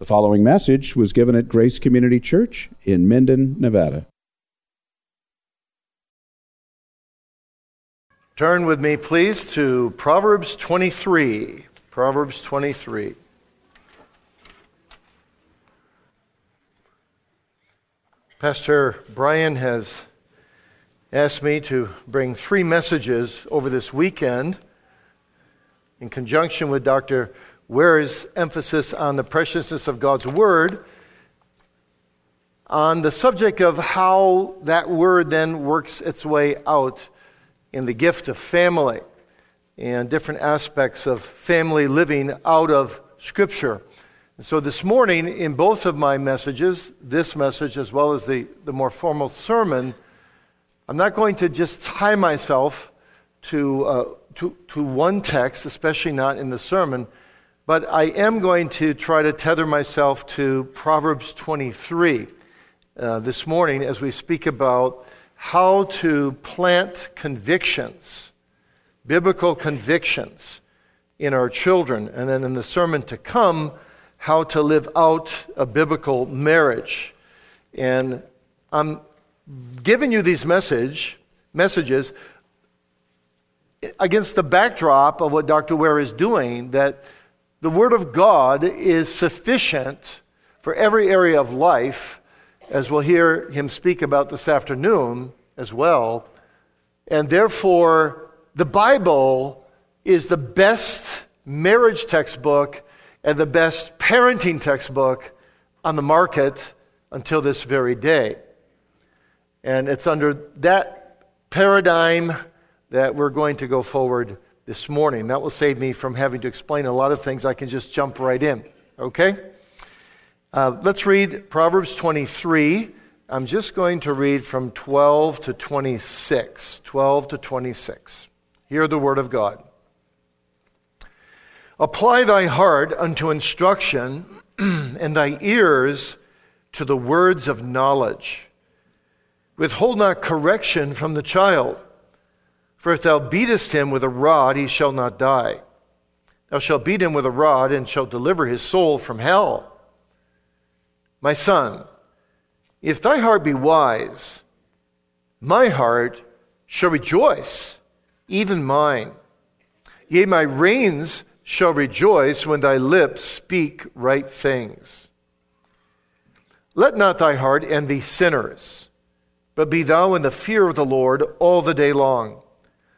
The following message was given at Grace Community Church in Minden, Nevada. Turn with me, please, to Proverbs 23. Proverbs 23. Pastor Brian has asked me to bring three messages over this weekend in conjunction with Dr. Ware's emphasis on the preciousness of God's Word on the subject of how that Word then works its way out in the gift of family and different aspects of family living out of Scripture. And so this morning, in both of my messages, this message as well as the, the more formal sermon, I'm not going to just tie myself to, uh, to, to one text, especially not in the sermon, but I am going to try to tether myself to Proverbs 23 uh, this morning as we speak about how to plant convictions, biblical convictions in our children. And then in the sermon to come, how to live out a biblical marriage. And I'm giving you these message, messages against the backdrop of what Dr. Ware is doing, that the Word of God is sufficient for every area of life, as we'll hear him speak about this afternoon as well. And therefore, the Bible is the best marriage textbook and the best parenting textbook on the market until this very day. And it's under that paradigm that we're going to go forward this morning. That will save me from having to explain a lot of things. I can just jump right in. Okay? Uh, let's read Proverbs 23. I'm just going to read from 12 to 26. 12 to 26. Hear the word of God. Apply thy heart unto instruction, and thy ears to the words of knowledge. Withhold not correction from the child, for if thou beatest him with a rod, he shall not die. Thou shalt beat him with a rod, and shalt deliver his soul from hell. My son, if thy heart be wise, my heart shall rejoice, even mine. Yea, my reins shall rejoice when thy lips speak right things. Let not thy heart envy sinners, but be thou in the fear of the Lord all the day long.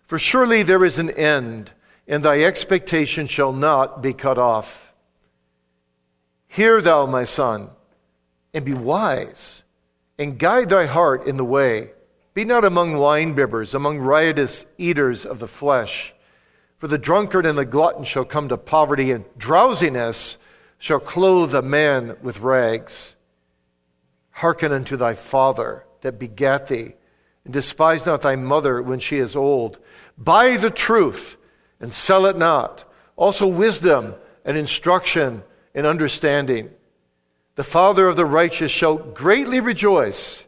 For surely there is an end, and thy expectation shall not be cut off. Hear thou, my son, and be wise, and guide thy heart in the way. Be not among winebibbers, among riotous eaters of the flesh for the drunkard and the glutton shall come to poverty, and drowsiness shall clothe a man with rags. Hearken unto thy father that begat thee, and despise not thy mother when she is old. Buy the truth and sell it not. Also, wisdom and instruction and understanding. The father of the righteous shall greatly rejoice,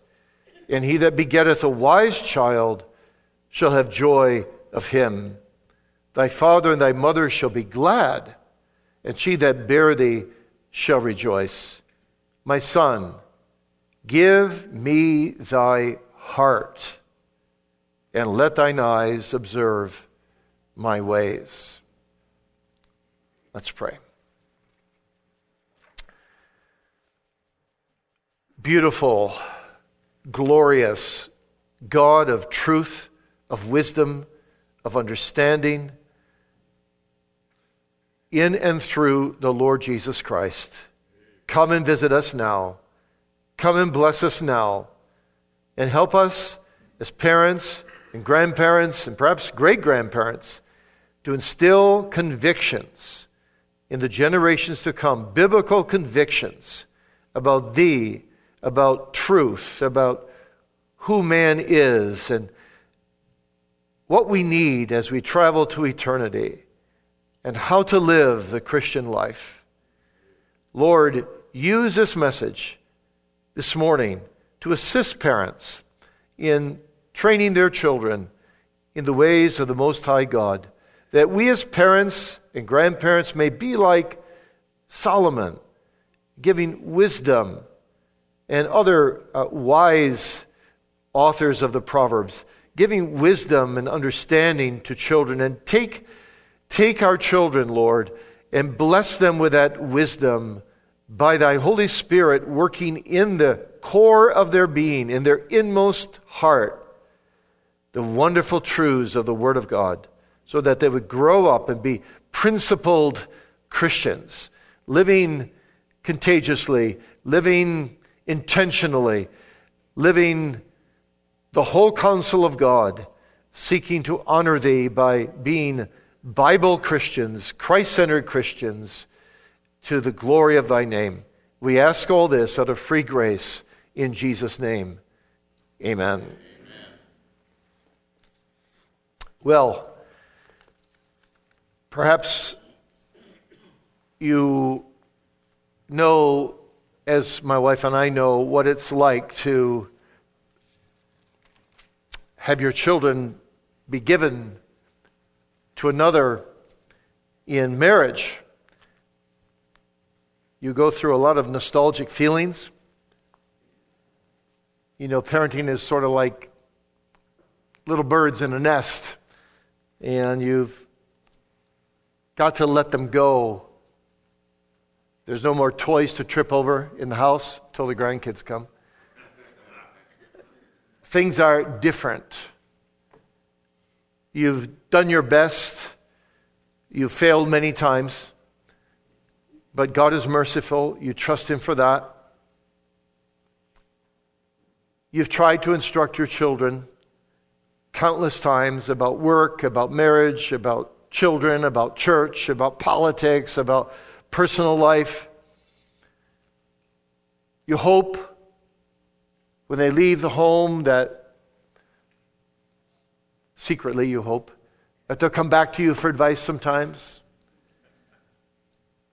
and he that begetteth a wise child shall have joy of him. Thy father and thy mother shall be glad, and she that bare thee shall rejoice. My son, give me thy heart, and let thine eyes observe my ways. Let's pray. Beautiful, glorious God of truth, of wisdom, of understanding in and through the Lord Jesus Christ. Come and visit us now. Come and bless us now. And help us as parents and grandparents and perhaps great grandparents to instill convictions in the generations to come, biblical convictions about Thee, about truth, about who man is, and what we need as we travel to eternity and how to live the Christian life. Lord, use this message this morning to assist parents in training their children in the ways of the Most High God, that we as parents and grandparents may be like Solomon giving wisdom, and other uh, wise authors of the Proverbs, giving wisdom and understanding to children. And take, take our children, Lord, and bless them with that wisdom by thy Holy Spirit working in the core of their being, in their inmost heart, the wonderful truths of the Word of God, so that they would grow up and be principled Christians, living contagiously, living intentionally, living the whole counsel of God, seeking to honor thee by being Bible Christians, Christ centered Christians, to the glory of thy name. We ask all this out of free grace in Jesus' name. Amen. Amen. Well, perhaps you know, as my wife and I know, what it's like to have your children be given to another in marriage. You go through a lot of nostalgic feelings. You know, parenting is sort of like little birds in a nest, and you've got to let them go there's no more toys to trip over in the house until the grandkids come. Things are different. You've done your best. You've failed many times. But God is merciful. You trust Him for that. You've tried to instruct your children countless times about work, about marriage, about children, about church, about politics, about personal life. You hope when they leave the home that, secretly, you hope, that they'll come back to you for advice sometimes.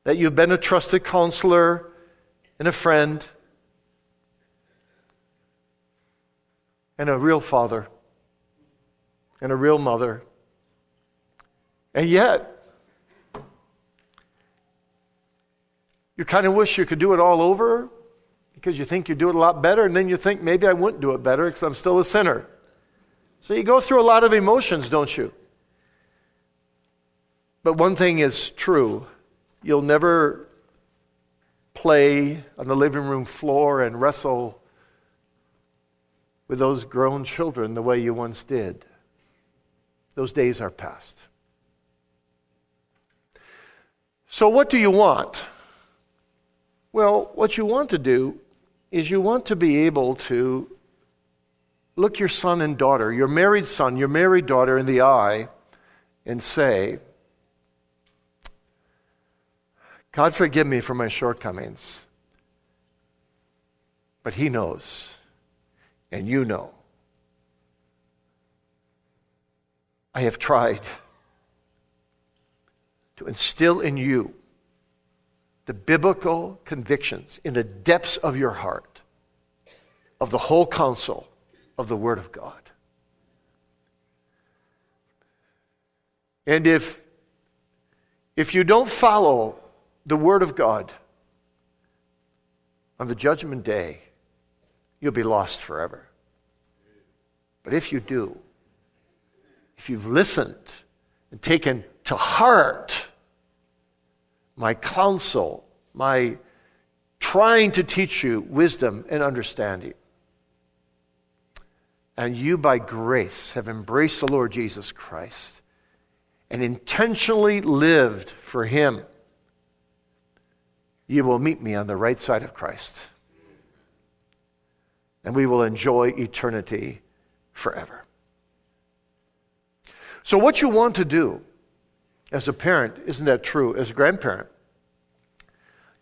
That you've been a trusted counselor and a friend and a real father and a real mother. And yet, You kind of wish you could do it all over because you think you do it a lot better, and then you think maybe I wouldn't do it better because I'm still a sinner. So you go through a lot of emotions, don't you? But one thing is true you'll never play on the living room floor and wrestle with those grown children the way you once did. Those days are past. So, what do you want? Well, what you want to do is you want to be able to look your son and daughter, your married son, your married daughter in the eye and say, God, forgive me for my shortcomings. But He knows, and you know. I have tried to instill in you the biblical convictions in the depths of your heart of the whole counsel of the Word of God. And if, if you don't follow the Word of God on the judgment day, you'll be lost forever. But if you do, if you've listened and taken to heart my counsel, my trying to teach you wisdom and understanding. And you, by grace, have embraced the Lord Jesus Christ and intentionally lived for Him. You will meet me on the right side of Christ. And we will enjoy eternity forever. So, what you want to do as a parent, isn't that true? As a grandparent,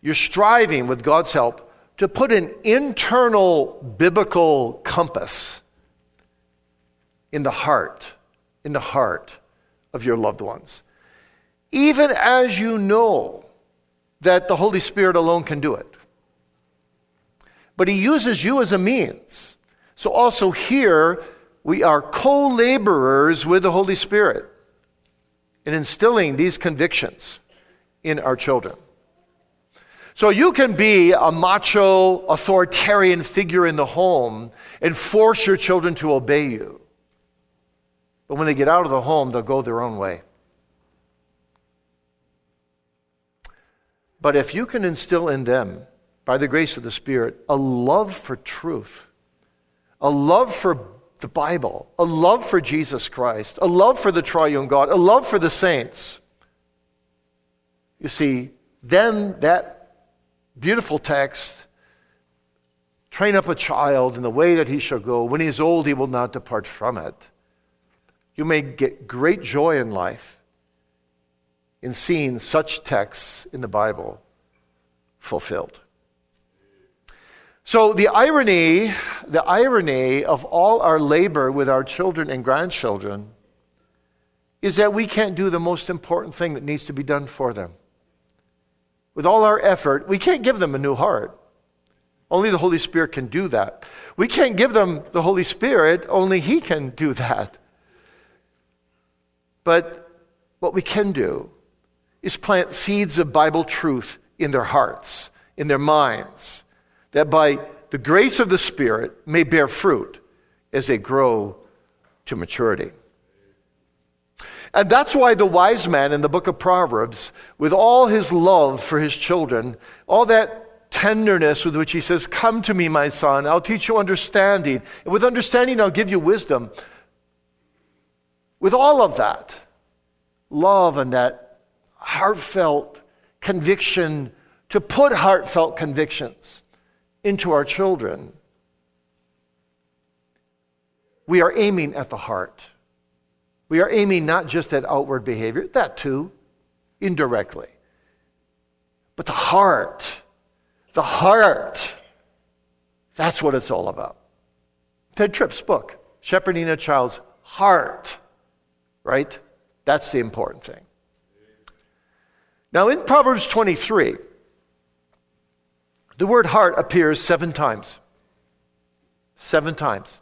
you're striving with God's help to put an internal biblical compass in the heart, in the heart of your loved ones. Even as you know that the Holy Spirit alone can do it. But He uses you as a means. So also here, we are co laborers with the Holy Spirit in instilling these convictions in our children. So you can be a macho, authoritarian figure in the home and force your children to obey you. But when they get out of the home, they'll go their own way. But if you can instill in them, by the grace of the Spirit, a love for truth, a love for the Bible, a love for Jesus Christ, a love for the triune God, a love for the saints, you see, then that beautiful text train up a child in the way that he shall go. When he is old, he will not depart from it. You may get great joy in life in seeing such texts in the Bible fulfilled. So the irony, the irony of all our labor with our children and grandchildren is that we can't do the most important thing that needs to be done for them. With all our effort, we can't give them a new heart. Only the Holy Spirit can do that. We can't give them the Holy Spirit, only He can do that. But what we can do is plant seeds of Bible truth in their hearts, in their minds, that by the grace of the Spirit may bear fruit as they grow to maturity. And that's why the wise man in the book of Proverbs, with all his love for his children, all that tenderness with which he says, Come to me, my son, I'll teach you understanding. And with understanding, I'll give you wisdom. With all of that, love and that heartfelt conviction to put heartfelt convictions into our children, we are aiming at the heart. We are aiming not just at outward behavior, that too, indirectly. But the heart, the heart, that's what it's all about. Tedd Tripp's book, Shepherding a Child's Heart, right? That's the important thing. Now, in Proverbs 23, the word heart appears seven times. Seven times.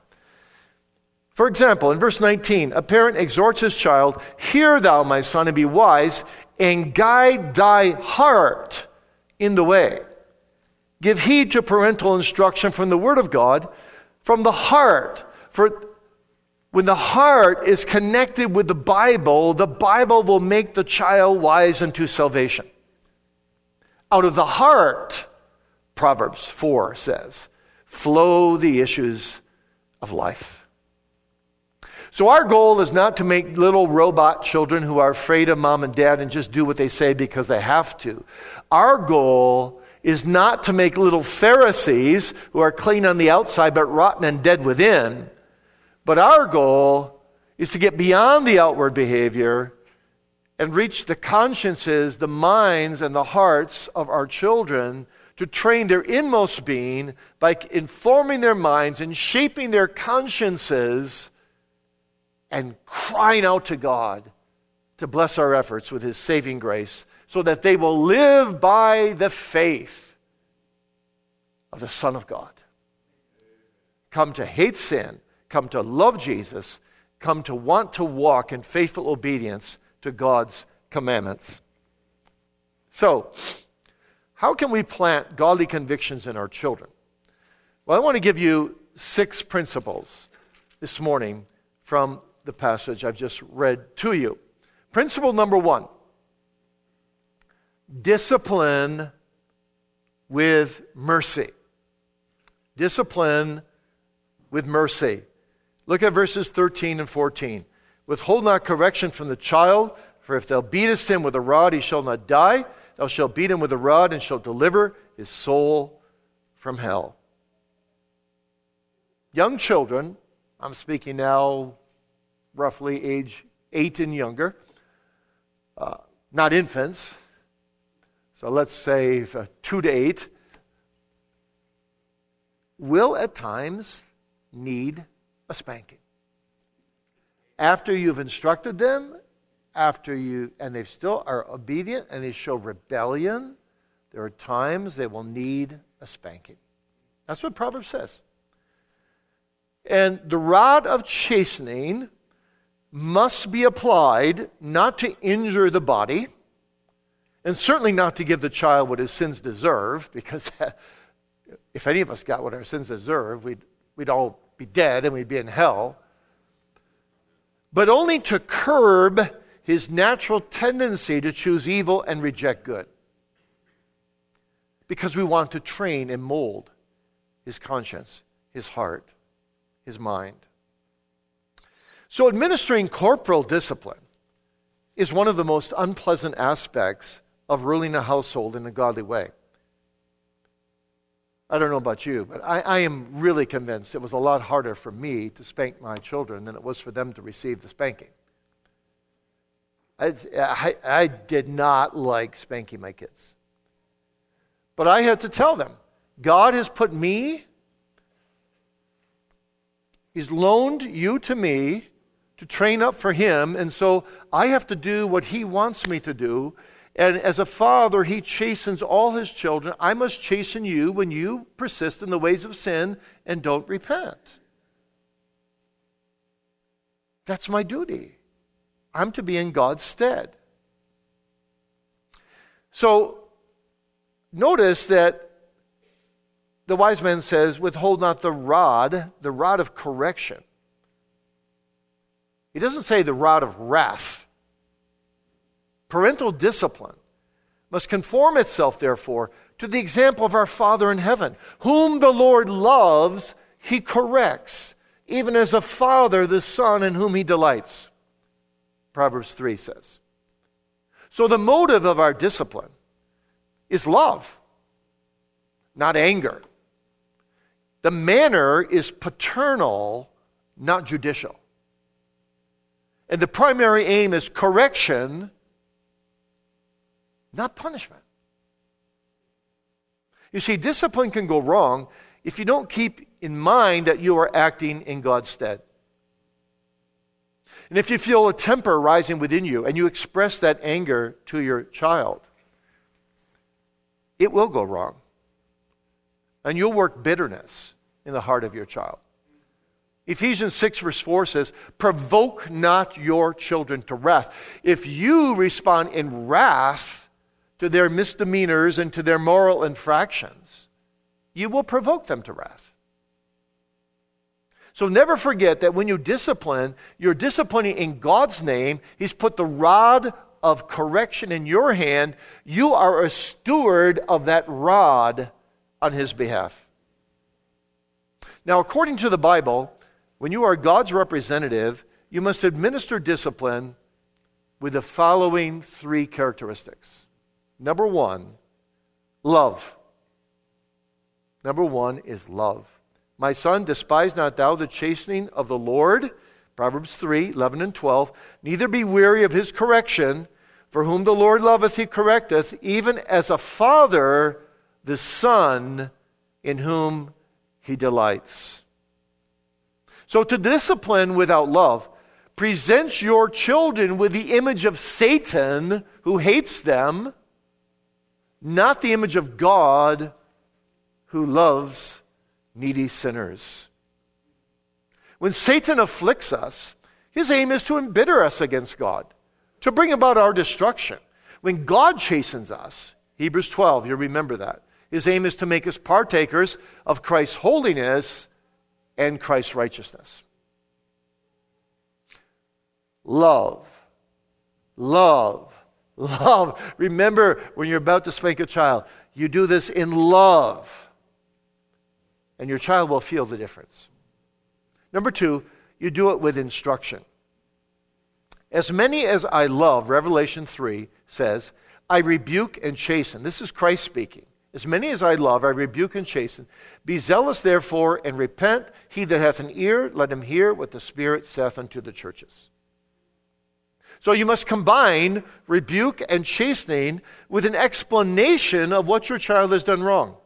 For example, in verse 19, a parent exhorts his child, Hear thou, my son, and be wise, and guide thy heart in the way. Give heed to parental instruction from the Word of God, from the heart. For when the heart is connected with the Bible, the Bible will make the child wise unto salvation. Out of the heart, Proverbs 4 says, flow the issues of life. So, our goal is not to make little robot children who are afraid of mom and dad and just do what they say because they have to. Our goal is not to make little Pharisees who are clean on the outside but rotten and dead within. But our goal is to get beyond the outward behavior and reach the consciences, the minds, and the hearts of our children to train their inmost being by informing their minds and shaping their consciences and crying out to God to bless our efforts with His saving grace so that they will live by the faith of the Son of God. Come to hate sin, come to love Jesus, come to want to walk in faithful obedience to God's commandments. So, how can we plant godly convictions in our children? Well, I want to give you six principles this morning from the passage I've just read to you. Principle number one discipline with mercy. Discipline with mercy. Look at verses 13 and 14. Withhold not correction from the child, for if thou beatest him with a rod, he shall not die. Thou shalt beat him with a rod, and shalt deliver his soul from hell. Young children, I'm speaking now roughly age eight and younger, uh, not infants. So let's say two to eight, will at times need a spanking. After you've instructed them, after you, and they still are obedient and they show rebellion, there are times they will need a spanking. That's what Proverbs says. And the rod of chastening must be applied not to injure the body, And certainly not to give the child what his sins deserve, because if any of us got what our sins deserve, we'd, we'd all be dead and we'd be in hell. But only to curb his natural tendency to choose evil and reject good. Because we want to train and mold his conscience, his heart, his mind. So, administering corporal discipline is one of the most unpleasant aspects of ruling a household in a godly way. I don't know about you, but I, I, am really convinced it was a lot harder for me to spank my children than it was for them to receive the spanking. I, I, did not like spanking my kids. But I had to tell them God has put me, He's loaned you to me to train up for Him, and so I have to do what He wants me to do. And as a father, He chastens all His children. I must chasten you when you persist in the ways of sin and don't repent. That's my duty. I'm to be in God's stead. So notice that the wise man says, Withhold not the rod, the rod of correction. He doesn't say the rod of wrath. Parental discipline must conform itself, therefore, to the example of our Father in heaven. Whom the Lord loves, he corrects, even as a father the son in whom he delights. Proverbs 3 says. So the motive of our discipline is love, not anger. The manner is paternal, not judicial. And the primary aim is correction, not punishment. You see, discipline can go wrong if you don't keep in mind that you are acting in God's stead. And if you feel a temper rising within you and you express that anger to your child, it will go wrong. And you'll work bitterness in the heart of your child. Ephesians 6, verse 4 says, Provoke not your children to wrath. If you respond in wrath to their misdemeanors and to their moral infractions, you will provoke them to wrath. So never forget that when you discipline, you're disciplining in God's name. He's put the rod of correction in your hand. You are a steward of that rod on His behalf. Now, according to the Bible, when you are God's representative, you must administer discipline with the following three characteristics. Number one, love. Number one is love. My son, despise not thou the chastening of the Lord. Proverbs 3 11 and 12. Neither be weary of his correction, for whom the Lord loveth, he correcteth, even as a father the son in whom he delights. So to discipline without love presents your children with the image of Satan who hates them, not the image of God who loves needy sinners. When Satan afflicts us, his aim is to embitter us against God, to bring about our destruction. When God chastens us, Hebrews 12, you remember that. His aim is to make us partakers of Christ's holiness and Christ's righteousness. Love. Love. Love. Remember when you're about to spank a child, you do this in love and your child will feel the difference. Number two, you do it with instruction. As many as I love, Revelation 3 says, I rebuke and chasten. This is Christ speaking. As many as I love, I rebuke and chasten. Be zealous, therefore, and repent. He that hath an ear, let him hear what the Spirit saith unto the churches. So you must combine rebuke and chastening with an explanation of what your child has done wrong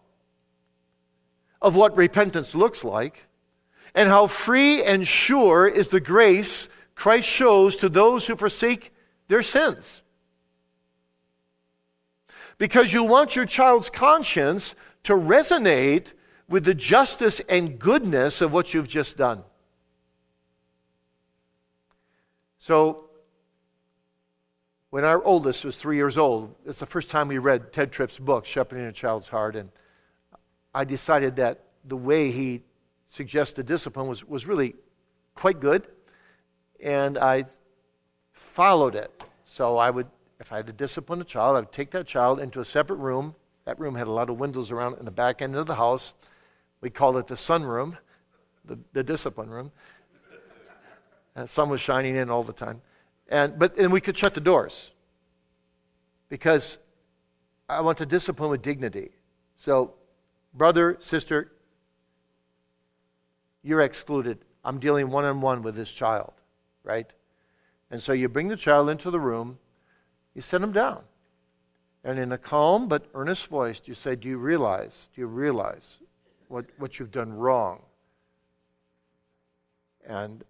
of what repentance looks like and how free and sure is the grace Christ shows to those who forsake their sins. Because you want your child's conscience to resonate with the justice and goodness of what you've just done. So, when our oldest was three years old, it's the first time we read Tedd Tripp's book, Shepherding a Child's Heart, and I decided that the way he suggested discipline was, was really quite good, and I followed it. So I would, if I had to discipline a child, I would take that child into a separate room. That room had a lot of windows around it in the back end of the house. We called it the sun room, the, the discipline room. And the sun was shining in all the time. And, but and we could shut the doors because I want to discipline with dignity. So, brother, sister, you're excluded. I'm dealing one on one with this child, right? And so you bring the child into the room, you set him down. And in a calm but earnest voice, you say, Do you realize, do you realize what, what you've done wrong? And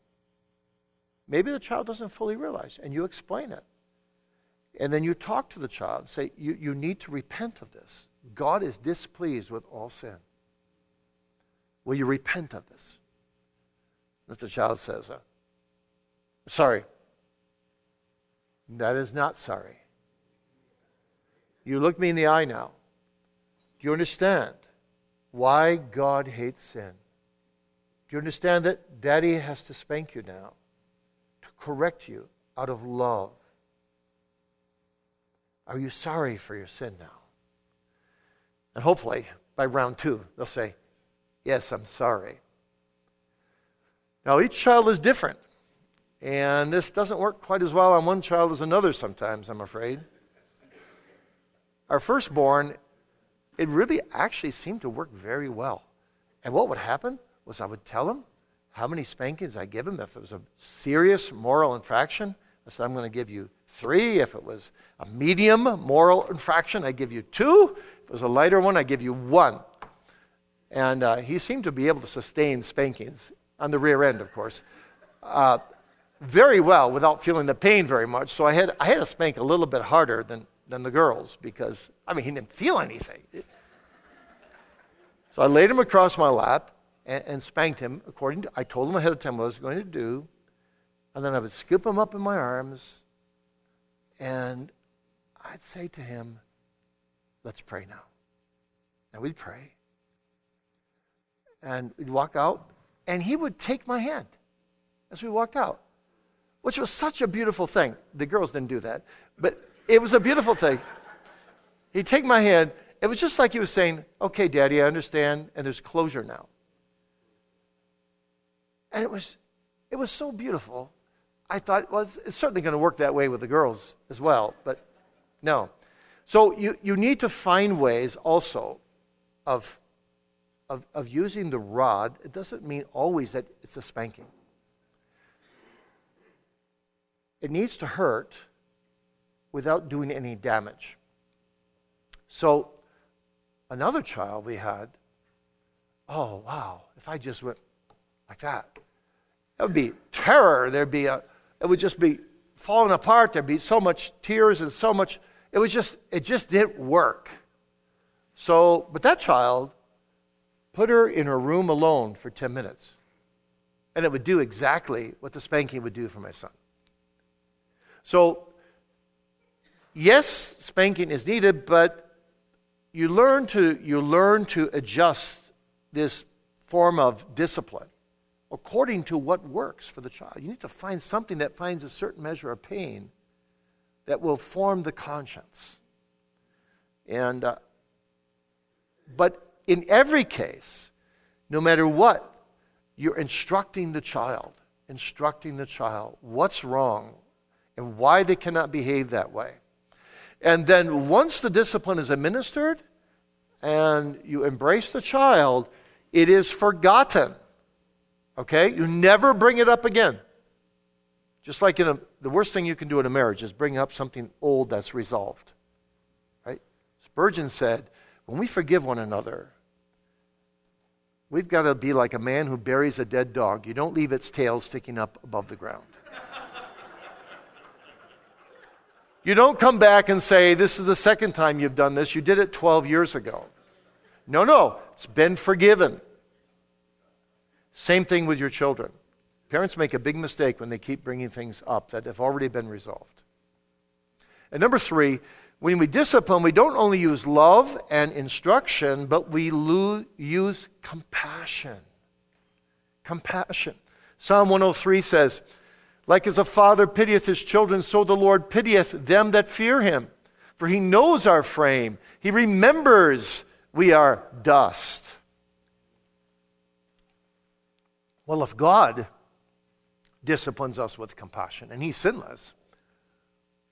Maybe the child doesn't fully realize, and you explain it. And then you talk to the child and say, you, you need to repent of this. God is displeased with all sin. Will you repent of this? If the child says, uh, Sorry, that is not sorry. You look me in the eye now. Do you understand why God hates sin? Do you understand that daddy has to spank you now? To correct you out of love. Are you sorry for your sin now? And hopefully, by round two, they'll say, Yes, I'm sorry. Now, each child is different. And this doesn't work quite as well on one child as another sometimes, I'm afraid. Our firstborn, it really actually seemed to work very well. And what would happen was I would tell him, how many spankings I give him. If it was a serious moral infraction, I said, I'm going to give you three. If it was a medium moral infraction, I give you two. Was a lighter one, I give you one. And uh, he seemed to be able to sustain spankings on the rear end, of course, uh, very well without feeling the pain very much. So I had, I had to spank a little bit harder than, than the girls because, I mean, he didn't feel anything. So I laid him across my lap and, and spanked him according to, I told him ahead of time what I was going to do. And then I would scoop him up in my arms and I'd say to him, Let's pray now. And we'd pray. And we'd walk out, and he would take my hand as we walked out, which was such a beautiful thing. The girls didn't do that, but it was a beautiful thing. He'd take my hand. It was just like he was saying, Okay, Daddy, I understand, and there's closure now. And it was, it was so beautiful. I thought, well, it's, it's certainly going to work that way with the girls as well, but no. So you, you need to find ways also of, of, of using the rod. It doesn't mean always that it's a spanking. It needs to hurt without doing any damage. So, another child we had, oh, wow, if I just went like that. It would be terror. There'd be a, it would just be falling apart. There'd be so much tears and so much. It was just, it just didn't work. So, but that child put her in her room alone for 10 minutes. And it would do exactly what the spanking would do for my son. So, yes, spanking is needed, but you learn to, you learn to adjust this form of discipline according to what works for the child. You need to find something that finds a certain measure of pain that will form the conscience. And, uh, but in every case, no matter what, you're instructing the child, instructing the child what's wrong and why they cannot behave that way. And then once the discipline is administered and you embrace the child, it is forgotten. Okay? You never bring it up again. Just like in a, the worst thing you can do in a marriage is bring up something old that's resolved. Right? Spurgeon said, when we forgive one another, we've got to be like a man who buries a dead dog. You don't leave its tail sticking up above the ground. you don't come back and say, This is the second time you've done this. You did it 12 years ago. No, no, it's been forgiven. Same thing with your children. Parents make a big mistake when they keep bringing things up that have already been resolved. And number three, when we discipline, we don't only use love and instruction, but we lo- use compassion. Compassion. Psalm 103 says, Like as a father pitieth his children, so the Lord pitieth them that fear him. For he knows our frame, he remembers we are dust. Well, if God disciplines us with compassion, and he's sinless,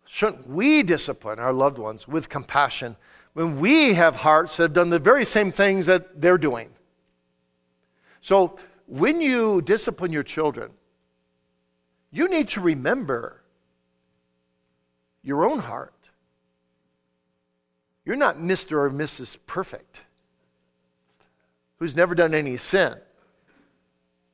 shouldn't we discipline our loved ones with compassion when we have hearts that have done the very same things that they're doing? So, when you discipline your children, you need to remember your own heart. You're not Mr. or Mrs. Perfect who's never done any sin.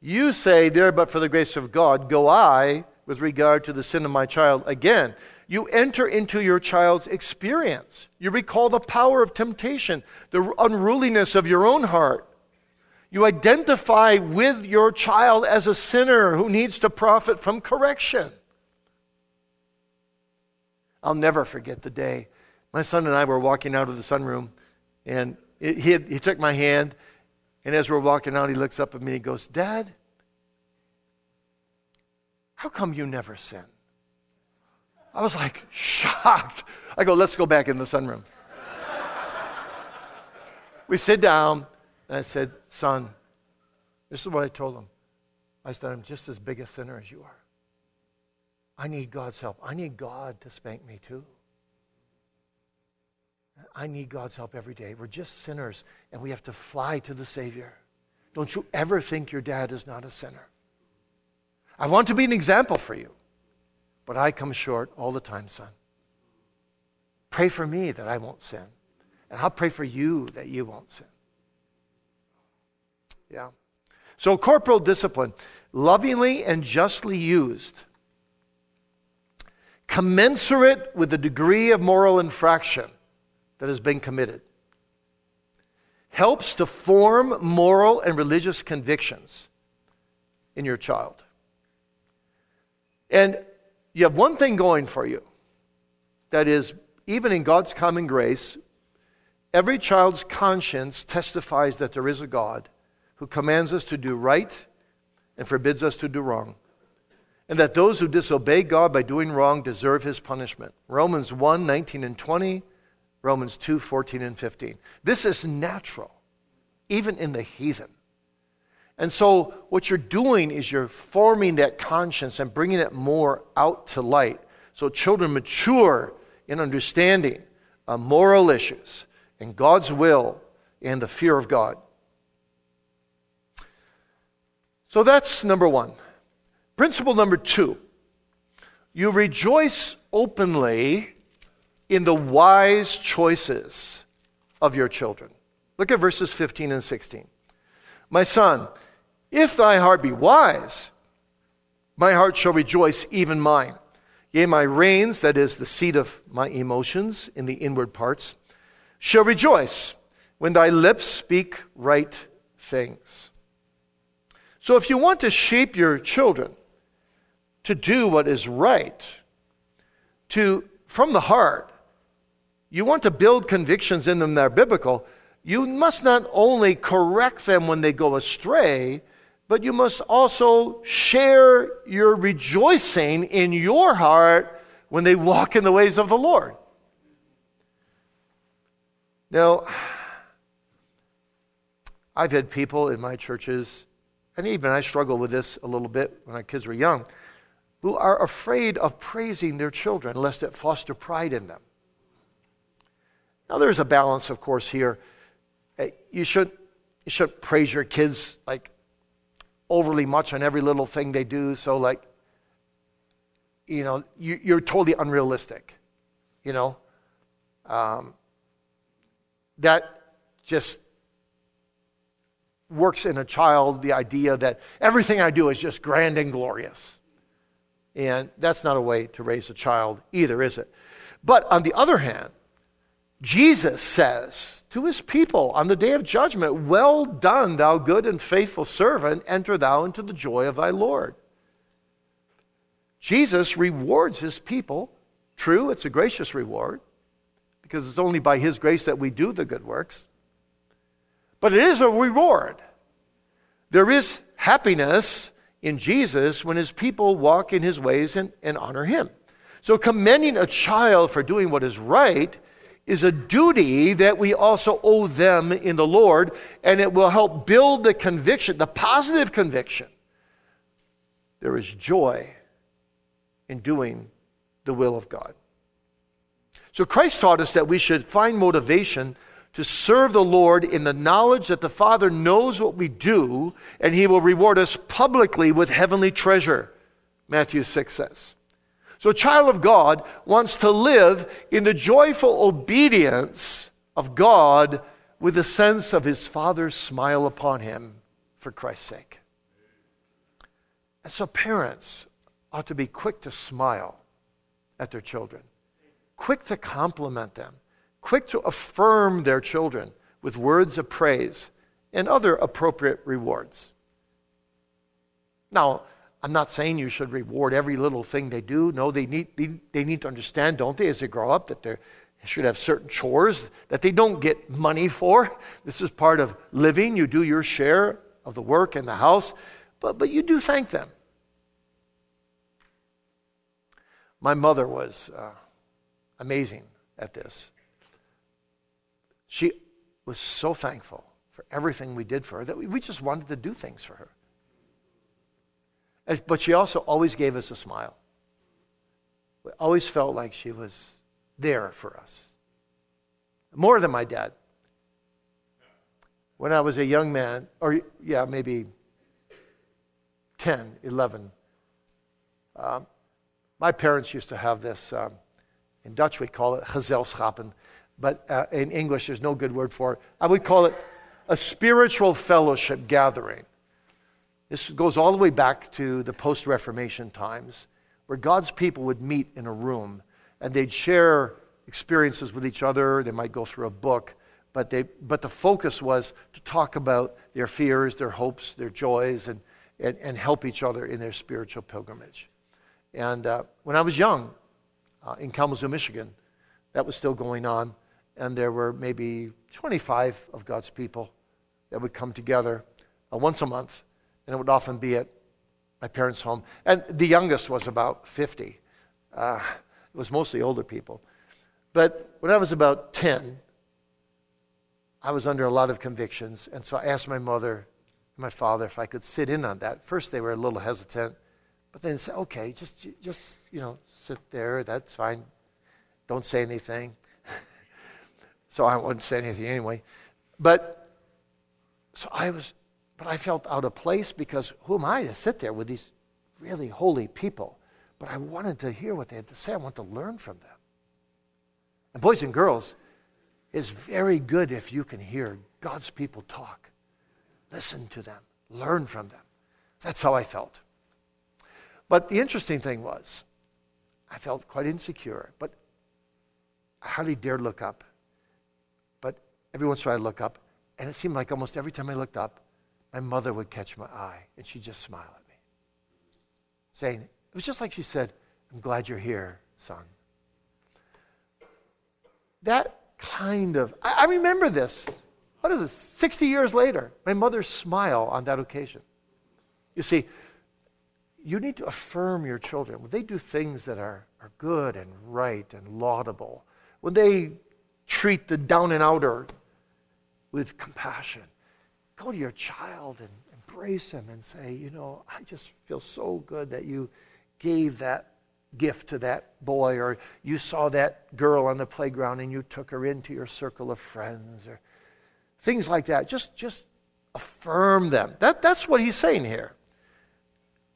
You say, There, but for the grace of God, go I with regard to the sin of my child again. You enter into your child's experience. You recall the power of temptation, the unruliness of your own heart. You identify with your child as a sinner who needs to profit from correction. I'll never forget the day my son and I were walking out of the sunroom, and he, had, he took my hand, and as we're walking out, he looks up at me and goes, Dad, how come you never sin? I was like shocked. I go, let's go back in the sunroom. we sit down, and I said, Son, this is what I told him. I said, I'm just as big a sinner as you are. I need God's help. I need God to spank me too. I need God's help every day. We're just sinners, and we have to fly to the Savior. Don't you ever think your dad is not a sinner. I want to be an example for you, but I come short all the time, son. Pray for me that I won't sin, and I'll pray for you that you won't sin. Yeah. So, corporal discipline, lovingly and justly used, commensurate with the degree of moral infraction that has been committed. Helps to form moral and religious convictions in your child. And you have one thing going for you that is, even in God's common grace, every child's conscience testifies that there is a God who commands us to do right and forbids us to do wrong. And that those who disobey God by doing wrong deserve his punishment. Romans 1 19 and 20 Romans 2 14 and 15. This is natural, even in the heathen. And so, what you're doing is you're forming that conscience and bringing it more out to light. So, children mature in understanding uh, moral issues and God's will and the fear of God. So, that's number one. Principle number two you rejoice openly in the wise choices of your children. Look at verses 15 and 16. My son, if thy heart be wise, my heart shall rejoice, even mine. Yea, my reins, that is the seat of my emotions in the inward parts, shall rejoice when thy lips speak right things. So, if you want to shape your children to do what is right, to from the heart, you want to build convictions in them that are biblical, you must not only correct them when they go astray, but you must also share your rejoicing in your heart when they walk in the ways of the Lord. Now, I've had people in my churches, and even I struggle with this a little bit when my kids were young, who are afraid of praising their children lest it foster pride in them. Now, there's a balance, of course, here. Uh, you should you shouldn't praise your kids like overly much on every little thing they do. So, like, you know, you, you're totally unrealistic. You know, um, that just works in a child the idea that everything I do is just grand and glorious. And that's not a way to raise a child either, is it? But on the other hand, Jesus says to his people on the day of judgment, Well done, thou good and faithful servant, enter thou into the joy of thy Lord. Jesus rewards his people True, it's a gracious reward because it's only by His grace that we do the good works. But it is a reward. There is happiness in Jesus when His people walk in His ways and, and honor Him. So, commending a child for doing what is right is a duty that we also owe them in the Lord, and it will help build the conviction, the positive conviction. There is joy in doing the will of God. So Christ taught us that we should find motivation to serve the Lord in the knowledge that the Father knows what we do and he will reward us publicly with heavenly treasure, Matthew 6 says. So, a child of God wants to live in the joyful obedience of God with a sense of his Father's smile upon him for Christ's sake. And so, parents ought to be quick to smile at their children, quick to compliment them, quick to affirm their children with words of praise and other appropriate rewards. Now, I'm not saying you should reward every little thing they do. No, they need, they, they need to understand, don't they, as they grow up, that they should have certain chores that they don't get money for. This is part of living. You do your share of the work in the house, but, but you do thank them. My mother was uh, amazing at this. She was so thankful for everything we did for her that we, we just wanted to do things for her. But she also always gave us a smile. We always felt like she was there for us. More than my dad. When I was a young man, or yeah, maybe 10, 11, um, my parents used to have this, um, in Dutch we call it gezelschappen, but uh, in English there's no good word for it. I would call it a spiritual fellowship gathering. This goes all the way back to the post Reformation times, where God's people would meet in a room and they'd share experiences with each other. They might go through a book, but, they, but the focus was to talk about their fears, their hopes, their joys, and, and, and help each other in their spiritual pilgrimage. And uh, when I was young, uh, in Kalamazoo, Michigan, that was still going on. And there were maybe 25 of God's people that would come together uh, once a month. And it would often be at my parents' home. And the youngest was about 50. Uh, it was mostly older people. But when I was about 10, I was under a lot of convictions. And so I asked my mother and my father if I could sit in on that. First, they were a little hesitant. But then said, okay, just, just, you know, sit there. That's fine. Don't say anything. so I wouldn't say anything anyway. But, so I was, but I felt out of place because who am I to sit there with these really holy people? But I wanted to hear what they had to say. I wanted to learn from them. And boys and girls, it's very good if you can hear God's people talk. Listen to them, learn from them. That's how I felt. But the interesting thing was, I felt quite insecure, but I hardly dared look up. But every once in a while I look up, and it seemed like almost every time I looked up, my mother would catch my eye, and she'd just smile at me, saying, It was just like she said, I'm glad you're here, son. That kind of, I, I remember this. What is this? 60 years later, my mother's smile on that occasion. You see, you need to affirm your children. When they do things that are, are good and right and laudable, when they treat the down and outer with compassion, go to your child and embrace him and say, you know, I just feel so good that you gave that gift to that boy, or you saw that girl on the playground and you took her into your circle of friends, or things like that. Just, just affirm them. That, that's what he's saying here.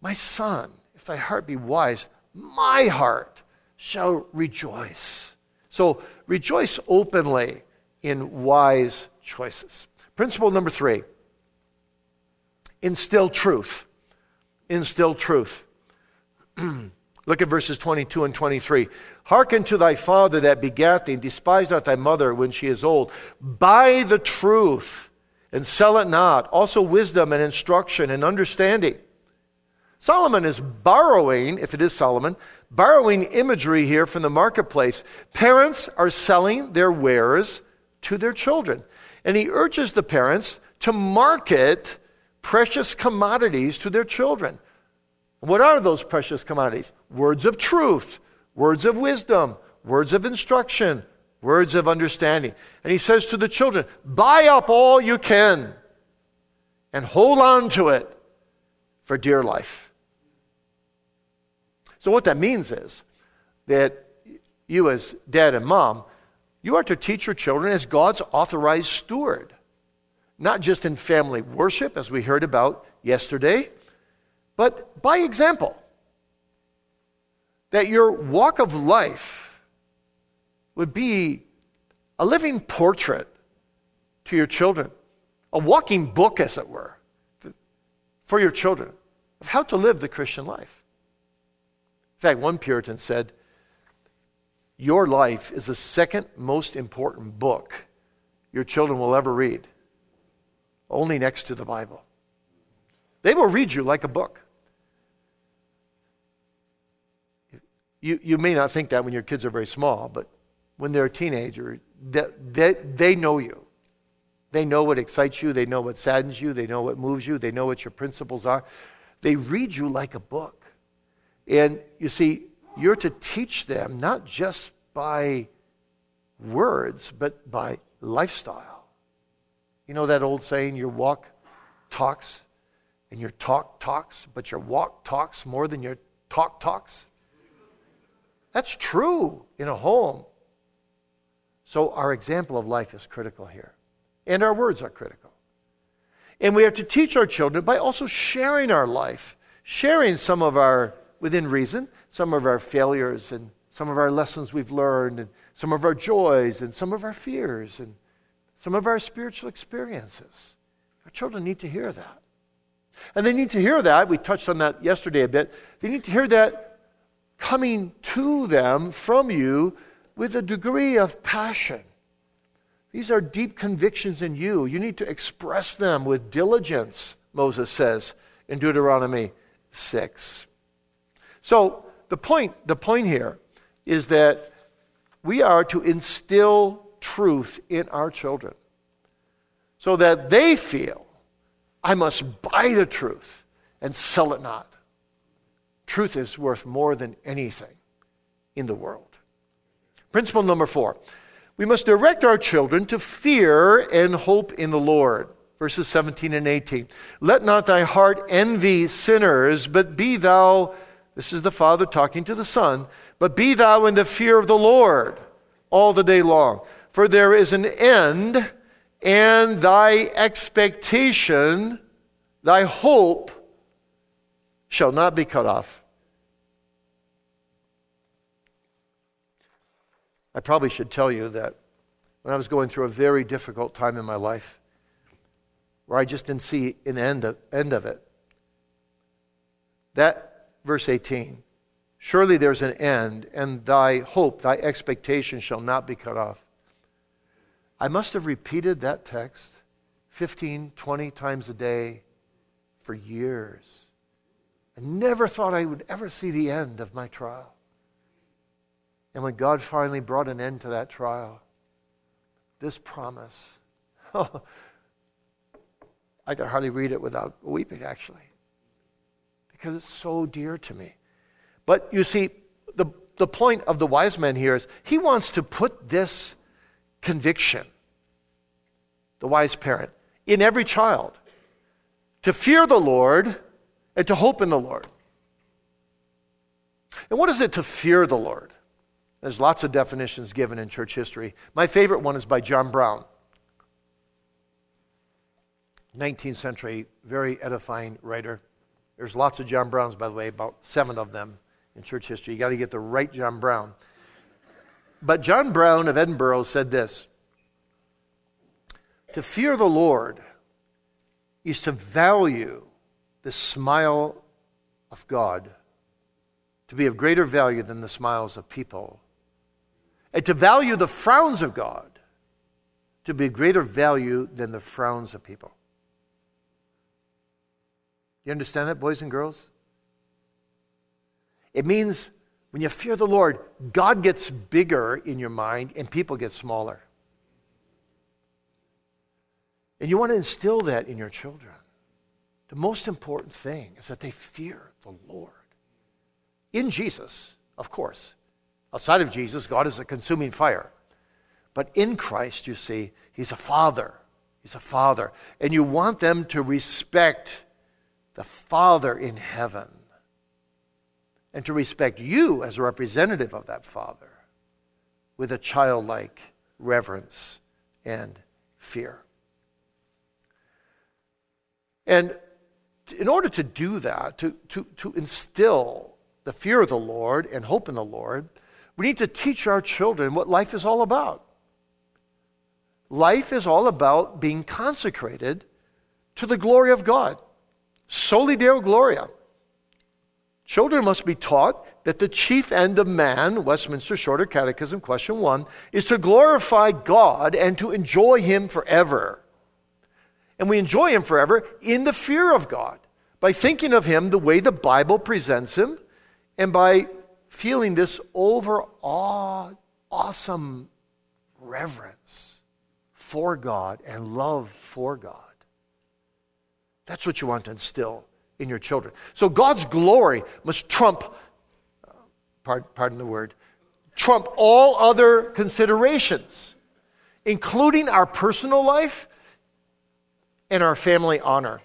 My son, if thy heart be wise, my heart shall rejoice. So rejoice openly in wise choices. Principle number three instill truth. Instill truth. Look at verses 22 and 23. Hearken to thy father that begat thee, and despise not thy mother when she is old. Buy the truth and sell it not. Also, wisdom and instruction and understanding Solomon is borrowing, if it is Solomon, borrowing imagery here from the marketplace. Parents are selling their wares to their children. And he urges the parents to market precious commodities to their children. What are those precious commodities? Words of truth, words of wisdom, words of instruction, words of understanding. And he says to the children, buy up all you can and hold on to it for dear life. So, what that means is that you, as dad and mom, you are to teach your children as God's authorized steward, not just in family worship, as we heard about yesterday, but by example. That your walk of life would be a living portrait to your children, a walking book, as it were, for your children of how to live the Christian life. In fact, one Puritan said, Your life is the second most important book your children will ever read, only next to the Bible. They will read you like a book. You, you may not think that when your kids are very small, but when they're a teenager, they, they, they know you. They know what excites you, they know what saddens you, they know what moves you, they know what your principles are. They read you like a book. And you see, you're to teach them not just by words, but by lifestyle. You know that old saying, your walk talks and your talk talks, but your walk talks more than your talk talks? That's true in a home. So, our example of life is critical here, and our words are critical. And we have to teach our children by also sharing our life, sharing some of our, within reason, some of our failures and some of our lessons we've learned, and some of our joys and some of our fears and some of our spiritual experiences. Our children need to hear that. And they need to hear that. We touched on that yesterday a bit. They need to hear that coming to them from you with a degree of passion. These are deep convictions in you. You need to express them with diligence, Moses says in Deuteronomy 6. So, the point, the point here is that we are to instill truth in our children so that they feel, I must buy the truth and sell it not. Truth is worth more than anything in the world. Principle number four we must direct our children to fear and hope in the Lord. Verses 17 and 18. Let not thy heart envy sinners, but be thou, this is the Father talking to the Son, but be thou in the fear of the Lord all the day long. For there is an end, and thy expectation, thy hope, shall not be cut off. I probably should tell you that when I was going through a very difficult time in my life, where I just didn't see an end of, end of it, that verse 18, surely there's an end, and thy hope, thy expectation shall not be cut off. I must have repeated that text 15, 20 times a day for years. I never thought I would ever see the end of my trial. And when God finally brought an end to that trial, this promise, oh, I could hardly read it without weeping, actually, because it's so dear to me. But you see, the, the point of the wise man here is he wants to put this conviction, the wise parent, in every child to fear the Lord and to hope in the Lord. And what is it to fear the Lord? There's lots of definitions given in church history. My favorite one is by John Brown, 19th century, very edifying writer. There's lots of John Browns, by the way, about seven of them in church history. You got to get the right John Brown. But John Brown of Edinburgh said this To fear the Lord is to value the smile of God, to be of greater value than the smiles of people and to value the frowns of God to be of greater value than the frowns of people. You understand that, boys and girls? It means when you fear the Lord, God gets bigger in your mind and people get smaller. And you want to instill that in your children. The most important thing is that they fear the Lord. In Jesus, of course. Outside of Jesus, God is a consuming fire. But in Christ, you see, He's a father. He's a father. And you want them to respect the Father in heaven and to respect you as a representative of that Father with a childlike reverence and fear. And in order to do that, to, to, to instill the fear of the Lord and hope in the Lord, we need to teach our children what life is all about. Life is all about being consecrated to the glory of God. Soli Deo Gloria. Children must be taught that the chief end of man, Westminster Shorter Catechism, question one, is to glorify God and to enjoy Him forever. And we enjoy Him forever in the fear of God, by thinking of Him the way the Bible presents Him, and by feeling this overawed, awesome reverence for God and love for God. That's what you want to instill in your children. So God's glory must trump, uh, pardon, pardon the word, trump all other considerations, including our personal life and our family honor.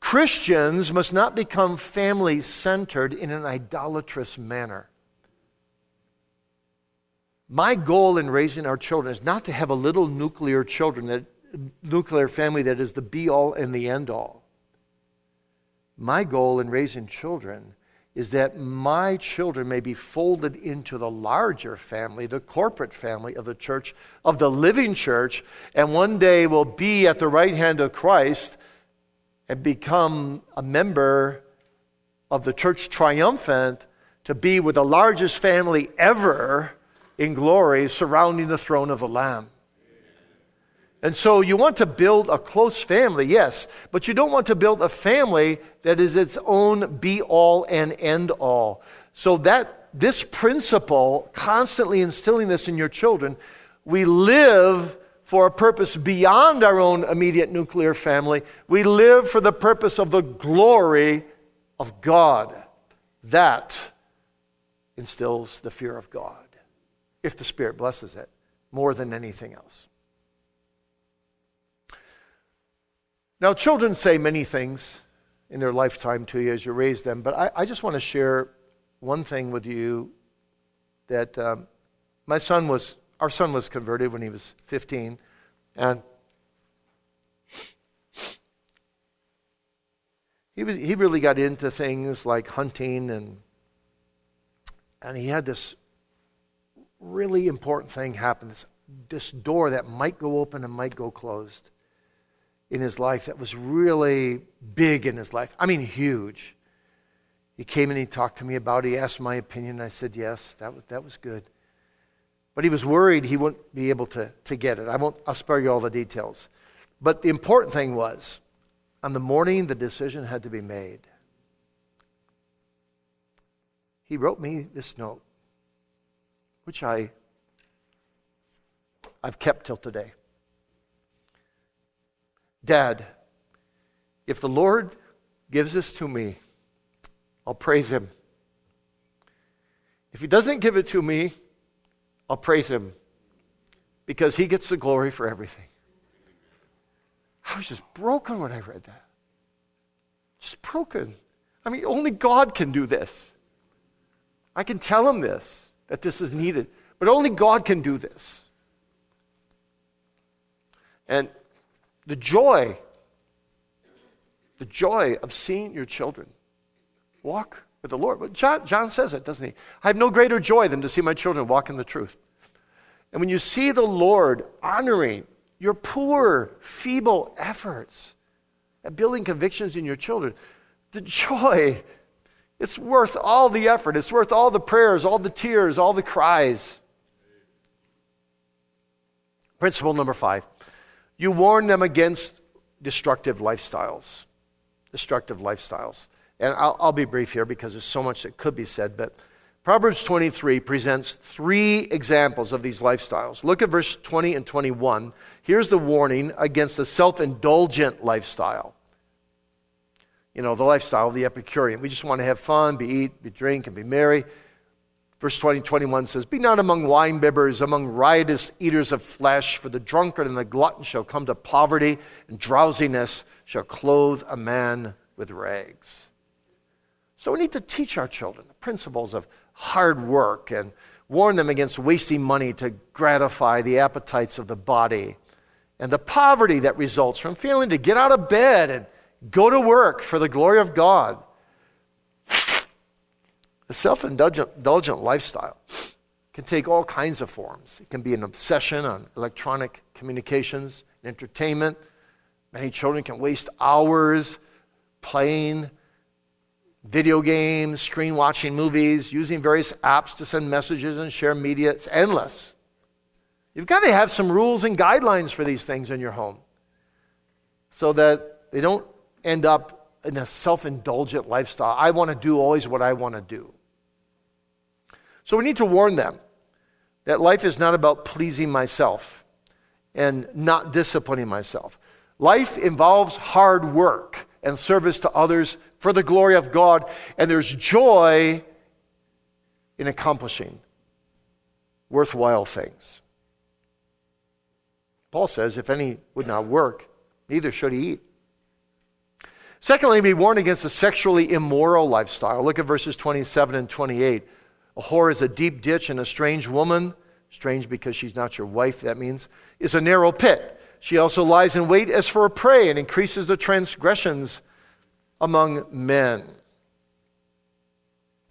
Christians must not become family centered in an idolatrous manner. My goal in raising our children is not to have a little nuclear children that nuclear family that is the be all and the end all. My goal in raising children is that my children may be folded into the larger family, the corporate family of the church, of the living church, and one day will be at the right hand of Christ and become a member of the church triumphant to be with the largest family ever in glory surrounding the throne of the Lamb. And so you want to build a close family, yes, but you don't want to build a family that is its own be all and end all. So that this principle, constantly instilling this in your children, we live for a purpose beyond our own immediate nuclear family. We live for the purpose of the glory of God. That instills the fear of God, if the Spirit blesses it, more than anything else. Now, children say many things in their lifetime to you as you raise them, but I, I just want to share one thing with you that um, my son was, our son was converted when he was 15, and he, was, he really got into things like hunting, and, and he had this really important thing happen this, this door that might go open and might go closed in his life that was really big in his life. I mean, huge. He came and he talked to me about it. He asked my opinion. I said, yes, that was, that was good. But he was worried he wouldn't be able to, to get it. I won't, I'll spare you all the details. But the important thing was, on the morning the decision had to be made, he wrote me this note, which I, I've kept till today. Dad, if the Lord gives this to me, I'll praise Him. If He doesn't give it to me, I'll praise Him because He gets the glory for everything. I was just broken when I read that. Just broken. I mean, only God can do this. I can tell him this, that this is needed, but only God can do this. And the joy, the joy of seeing your children walk with the Lord. But John, John says it, doesn't he? I have no greater joy than to see my children walk in the truth. And when you see the Lord honoring your poor, feeble efforts at building convictions in your children, the joy, it's worth all the effort. It's worth all the prayers, all the tears, all the cries. Principle number five you warn them against destructive lifestyles. Destructive lifestyles. And I'll, I'll be brief here because there's so much that could be said, but Proverbs 23 presents three examples of these lifestyles. Look at verse 20 and 21. Here's the warning against the self indulgent lifestyle. You know, the lifestyle of the Epicurean. We just want to have fun, be eat, be drink, and be merry. Verse 20 21 says, Be not among wine bibbers, among riotous eaters of flesh, for the drunkard and the glutton shall come to poverty, and drowsiness shall clothe a man with rags. So we need to teach our children the principles of hard work and warn them against wasting money to gratify the appetites of the body and the poverty that results from failing to get out of bed and go to work for the glory of God. The self indulgent lifestyle can take all kinds of forms. It can be an obsession on electronic communications, and entertainment. Many children can waste hours playing video games, screen watching movies, using various apps to send messages and share media. It's endless. You've got to have some rules and guidelines for these things in your home so that they don't end up in a self indulgent lifestyle. I want to do always what I want to do. So we need to warn them that life is not about pleasing myself and not disciplining myself. Life involves hard work and service to others for the glory of God, and there's joy in accomplishing worthwhile things. Paul says, if any would not work, neither should he eat. Secondly, be warned against a sexually immoral lifestyle. Look at verses 27 and 28. A whore is a deep ditch, and a strange woman, strange because she's not your wife, that means, is a narrow pit. She also lies in wait as for a prey and increases the transgressions among men.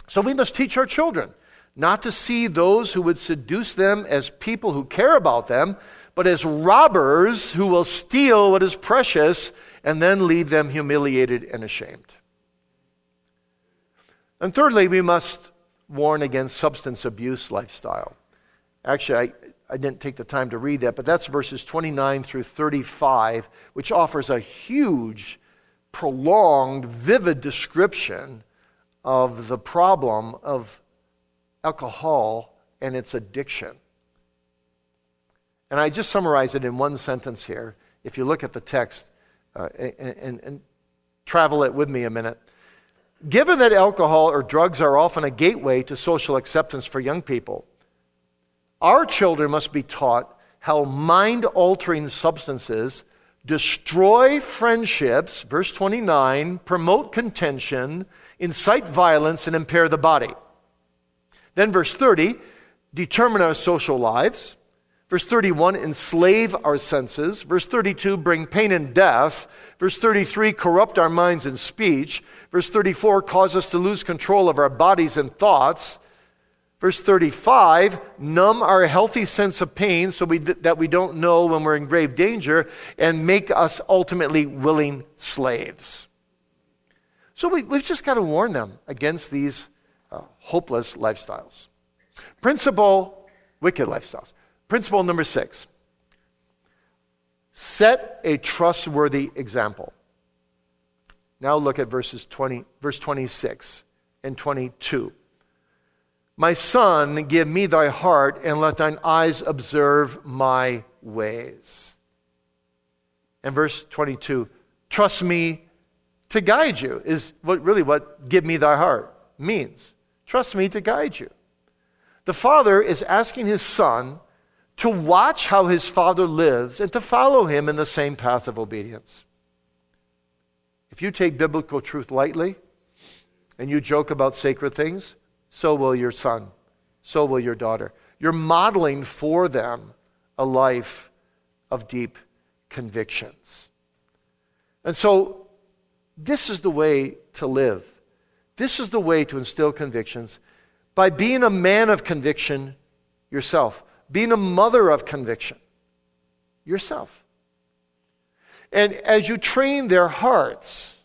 So we must teach our children not to see those who would seduce them as people who care about them, but as robbers who will steal what is precious and then leave them humiliated and ashamed. And thirdly, we must warn against substance abuse lifestyle. Actually, I, I didn't take the time to read that, but that's verses 29 through 35, which offers a huge, prolonged, vivid description of the problem of alcohol and its addiction. And I just summarize it in one sentence here. If you look at the text uh, and, and, and travel it with me a minute. Given that alcohol or drugs are often a gateway to social acceptance for young people, our children must be taught how mind altering substances destroy friendships, verse 29, promote contention, incite violence, and impair the body. Then, verse 30, determine our social lives. Verse 31, enslave our senses. Verse 32, bring pain and death. Verse 33, corrupt our minds and speech. Verse 34, cause us to lose control of our bodies and thoughts. Verse 35, numb our healthy sense of pain so we, that we don't know when we're in grave danger and make us ultimately willing slaves. So we, have just got to warn them against these uh, hopeless lifestyles. Principle, wicked lifestyles. Principle number six set a trustworthy example. Now look at verses 20, verse 26 and 22. My son, give me thy heart, and let thine eyes observe my ways. And verse 22, trust me to guide you, is what really what give me thy heart means. Trust me to guide you. The father is asking his son to watch how his father lives and to follow him in the same path of obedience. If you take biblical truth lightly and you joke about sacred things, so will your son, so will your daughter. You're modeling for them a life of deep convictions. And so, this is the way to live. This is the way to instill convictions by being a man of conviction yourself being a mother of conviction yourself. And as you train their hearts,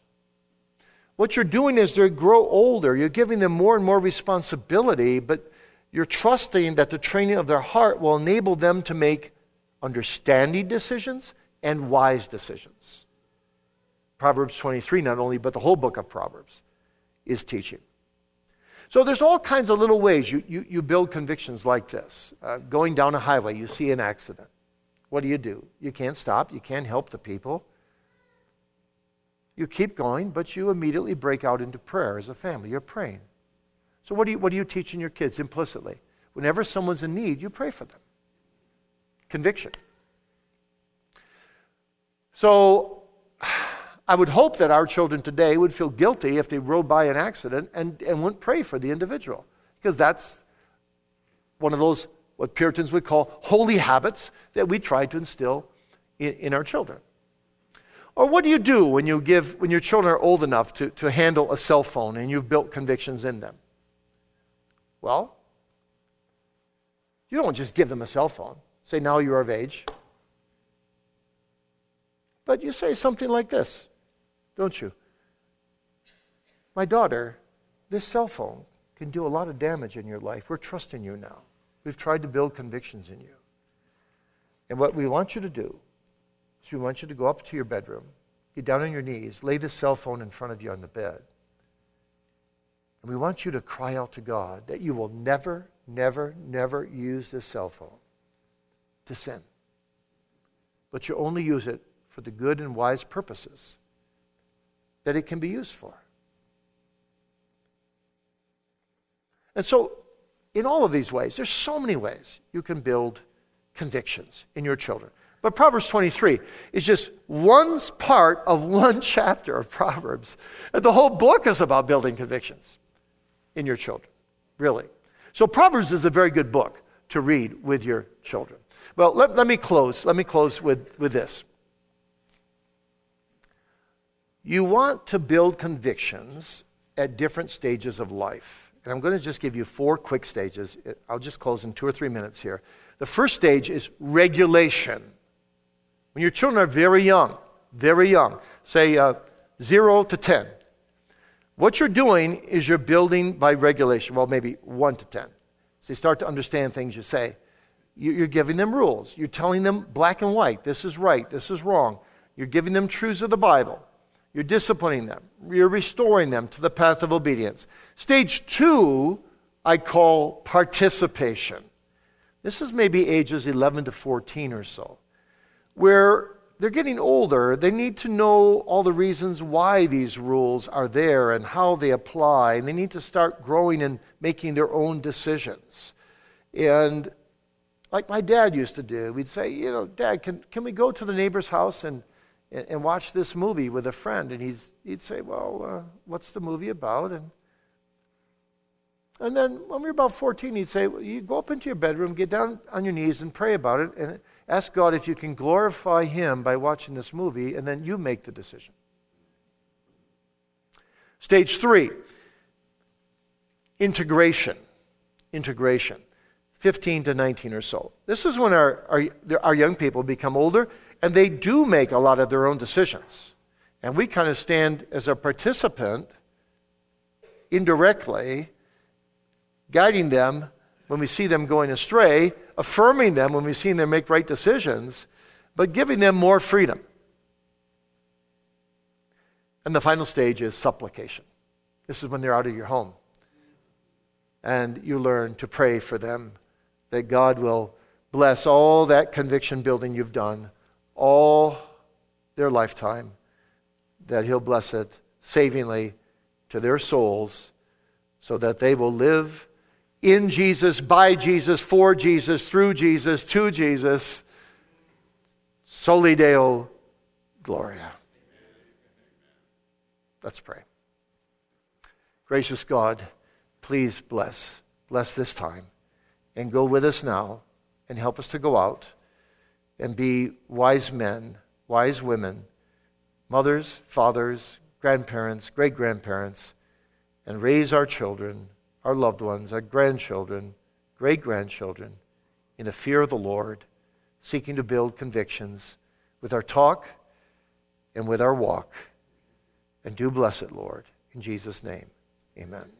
what you're doing is they grow older. You're giving them more and more responsibility, but you're trusting that the training of their heart will enable them to make understanding decisions and wise decisions. Proverbs 23, not only, but the whole book of Proverbs, is teaching. So there's all kinds of little ways you, you, you build convictions like this. Uh, going down a highway, you see an accident. What do you do? You can't stop, you can't help the people. You keep going, but you immediately break out into prayer as a family. You're praying. So, what do you, what do you teach in your kids implicitly? Whenever someone's in need, you pray for them. Conviction. So, I would hope that our children today would feel guilty if they rode by an accident and, and wouldn't pray for the individual. Because that's one of those, what Puritans would call holy habits that we try to instill in, in our children. Or what do you do when, you give, when your children are old enough to, to handle a cell phone and you've built convictions in them? Well, you don't just give them a cell phone. Say, now you're of age. But you say something like this don't you? My daughter, this cell phone can do a lot of damage in your life. We're trusting you now. We've tried to build convictions in you. And what we want you to do is we want you to go up to your bedroom, get down on your knees, lay the cell phone in front of you on the bed. And we want you to cry out to God that you will never, never, never use this cell phone to sin. But you only use it for the good and wise purposes that it can be used for. And so, in all of these ways, there's so many ways you can build convictions in your children. But Proverbs 23 is just one part of one chapter of Proverbs. The whole book is about building convictions in your children, really. So, Proverbs is a very good book to read with your children. Well, let, let me close. Let me close with, with this. You want to build convictions at different stages of life. And I'm going to just give you four quick stages. I'll just close in two or three minutes here. The first stage is regulation. When your children are very young, very young, say uh, zero to 10, what you're doing is you're building by regulation. Well, maybe one to 10. So they start to understand things you say. You're giving them rules. You're telling them black and white. This is right. This is wrong. You're giving them truths of the Bible. You're disciplining them. You're restoring them to the path of obedience. Stage two, I call participation. This is maybe ages 11 to 14 or so, where they're getting older. They need to know all the reasons why these rules are there and how they apply, and they need to start growing and making their own decisions. And like my dad used to do, we'd say, you know, Dad, can, can we go to the neighbor's house and and, and watch this movie with a friend, and he's, he'd say, Well, uh, what's the movie about? And, and then when we were about 14, he'd say, well, You go up into your bedroom, get down on your knees, and pray about it, and ask God if you can glorify Him by watching this movie, and then you make the decision. Stage three integration. Integration. 15 to 19 or so. This is when our, our, our young people become older and they do make a lot of their own decisions. And we kind of stand as a participant indirectly, guiding them when we see them going astray, affirming them when we see them make right decisions, but giving them more freedom. And the final stage is supplication. This is when they're out of your home. And you learn to pray for them that God will bless all that conviction building you've done all their lifetime, that He'll bless it savingly to their souls so that they will live in Jesus, by Jesus, for Jesus, through Jesus, to Jesus. Soli Deo Gloria. Let's pray. Gracious God, please bless, bless this time and go with us now and help us to go out and be wise men, wise women, mothers, fathers, grandparents, great grandparents, and raise our children, our loved ones, our grandchildren, great grandchildren in the fear of the Lord, seeking to build convictions with our talk and with our walk. And do bless it, Lord. In Jesus' name, amen.